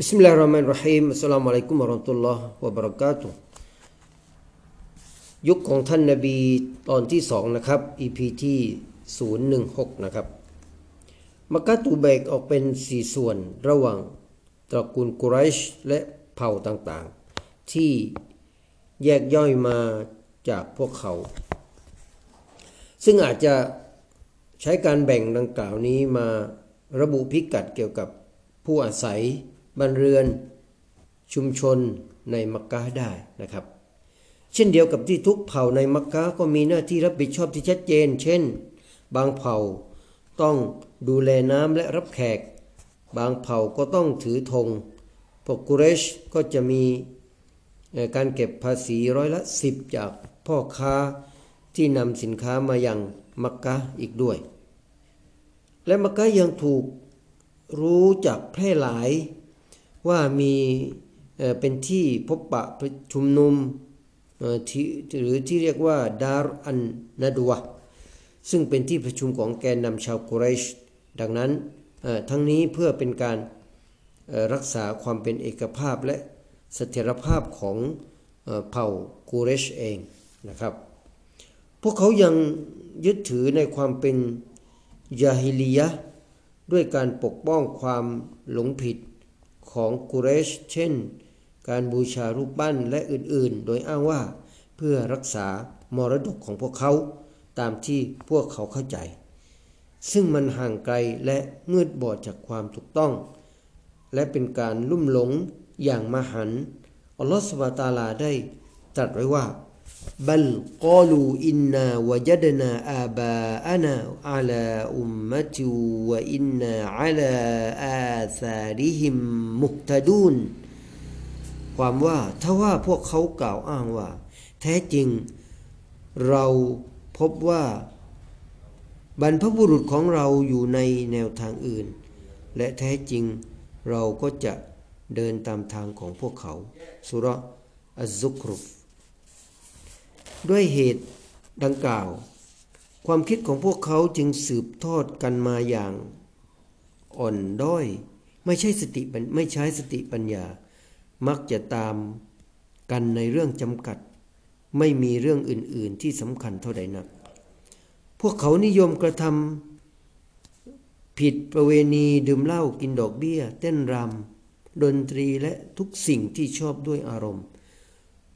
Bismillahirrahmanirrahim Assalamualaikum warahmatullahi กะตุยุคของท่านนาบีตอนที่สองนะครับ EP ที่ 016 นะครับ มักกะตูเบกออกเป็น 4 ส่วนระหว่างตระกูลกุไรชและเผ่าต่างๆ ที่แยกย่อยมาจากพวกเขา ซึ่งอาจจะใช้การแบ่งดังกล่าวนี้มาระบุพิกัดเกี่ยวกับผู้อาศัย บ้านเรือน ชุมชนในมักกะได้นะครับ เช่นเดียวกับที่ทุกเผ่าในมักกะก็มีหน้าที่รับผิดชอบที่ชัดเจน เช่น บางเผ่าต้องดูแลน้ำและรับแขก บางเผ่าก็ต้องถือธงพวกกุเรชก็จะมีการเก็บภาษีร้อยละสิบจากพ่อค้าที่นำสินค้ามายังมักกะอีกด้วย และมักกะยังถูกรู้จักแพร่หลาย ว่ามีเป็นที่พบปะประชุมนุมหรือที่เรียกว่าดารอันนาดวะซึ่งเป็นที่ประชุมของแกนนำชาวกุเรช ดังนั้นทั้งนี้เพื่อเป็นการรักษาความเป็นเอกภาพและเสถียรภาพของเผ่ากูเรชเองนะครับ พวกเขายังยึดถือในความเป็นยาฮิลียะด้วยการปกป้องความหลงผิด ของกุเรช เช่น การบูชารูปปั้นและอื่นๆ โดยอ้างว่าเพื่อรักษามรดกของพวกเขาตามที่พวกเขาเข้าใจ ซึ่งมันห่างไกลและมืดบอดจากความถูกต้อง และเป็นการลุ่มหลงอย่างมหันอัลลอฮฺสุบตาลาได้ตรัสไว้ว่า บัลกอลูอินนาวจัดนาอาบาอานาอัลาอุมมะติวะอินนาอัลาอาซาริฮิมมุฮตดูนความว่าถ้าว่าพวกเขากล่าวอ้างว่า แท้จริง เราพบว่า บรรพบุรุษของเราอยู่ในแนวทางอื่น และแท้จริงเราก็จะเดินตามทางของพวกเขาสุรอัซซุกรุฟ ด้วยเหตุดังกล่าว ความคิดของพวกเขาจึงสืบทอดกันมาอย่างอ่อนด้อย ไม่ใช่สติไม่ใช้สติปัญญา มักจะตามกันในเรื่องจำกัด ไม่มีเรื่องอื่น ๆ ที่สำคัญเท่าใดนัก พวกเขานิยมกระทำผิดประเวณีดื่มเหล้ากินดอกเบี้ย เต้นรำดนตรีและทุกสิ่งที่ชอบด้วยอารมณ์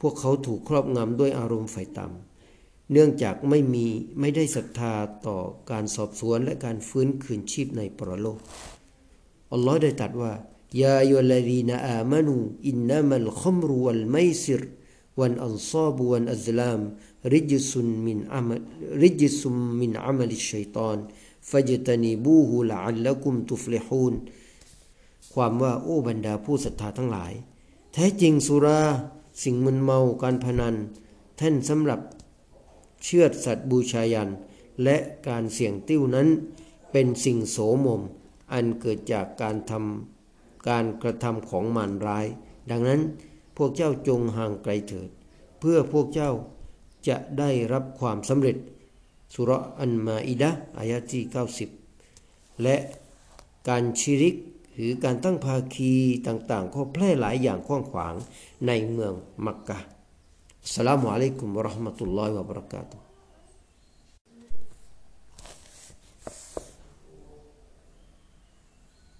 วกเขาถูกครอบงำด้วยอารมณ์ไฟต่ำเนื่องจากไม่มีไม่ได้ศรัทธาต่อการสอบสวนและการฟื้นคืนชีพในปรโลก อัลลอฮ์ได้ตรัสว่ายาโยลลีนาอามานูอินนามัลขมรุวัลไมซิรวันอัลซาบวันอัลลามริจซุนมินอามริจซุมมินอามัลิชัยตานฟัจตนีบูฮูละอัลละกุมตุฟลิฮูนความว่าโอ้บรรดาผู้ศรัทธาทั้งหลาย แท้จริงสุรา สิ่งมึนเมาการพนัน แท่นสำหรับเชื่อสัตว์บูชายัน และการเสี่ยงติ้วนั้น เป็นสิ่งโสมม อันเกิดจากการทำการกระทำของมารร้าย ดังนั้นพวกเจ้าจงห่างไกลเถิด เพื่อพวกเจ้าจะได้รับความสำเร็จสุรอันมาอิดะอายะที่ 90 และการชิริก หรือการตั้งภาคีต่างๆ ก็แพร่หลายอย่างกว้างขวางในเมืองมักกะสลามุอะลัยกุมวะราะห์มะตุลลอฮิวะบะเราะกาตุ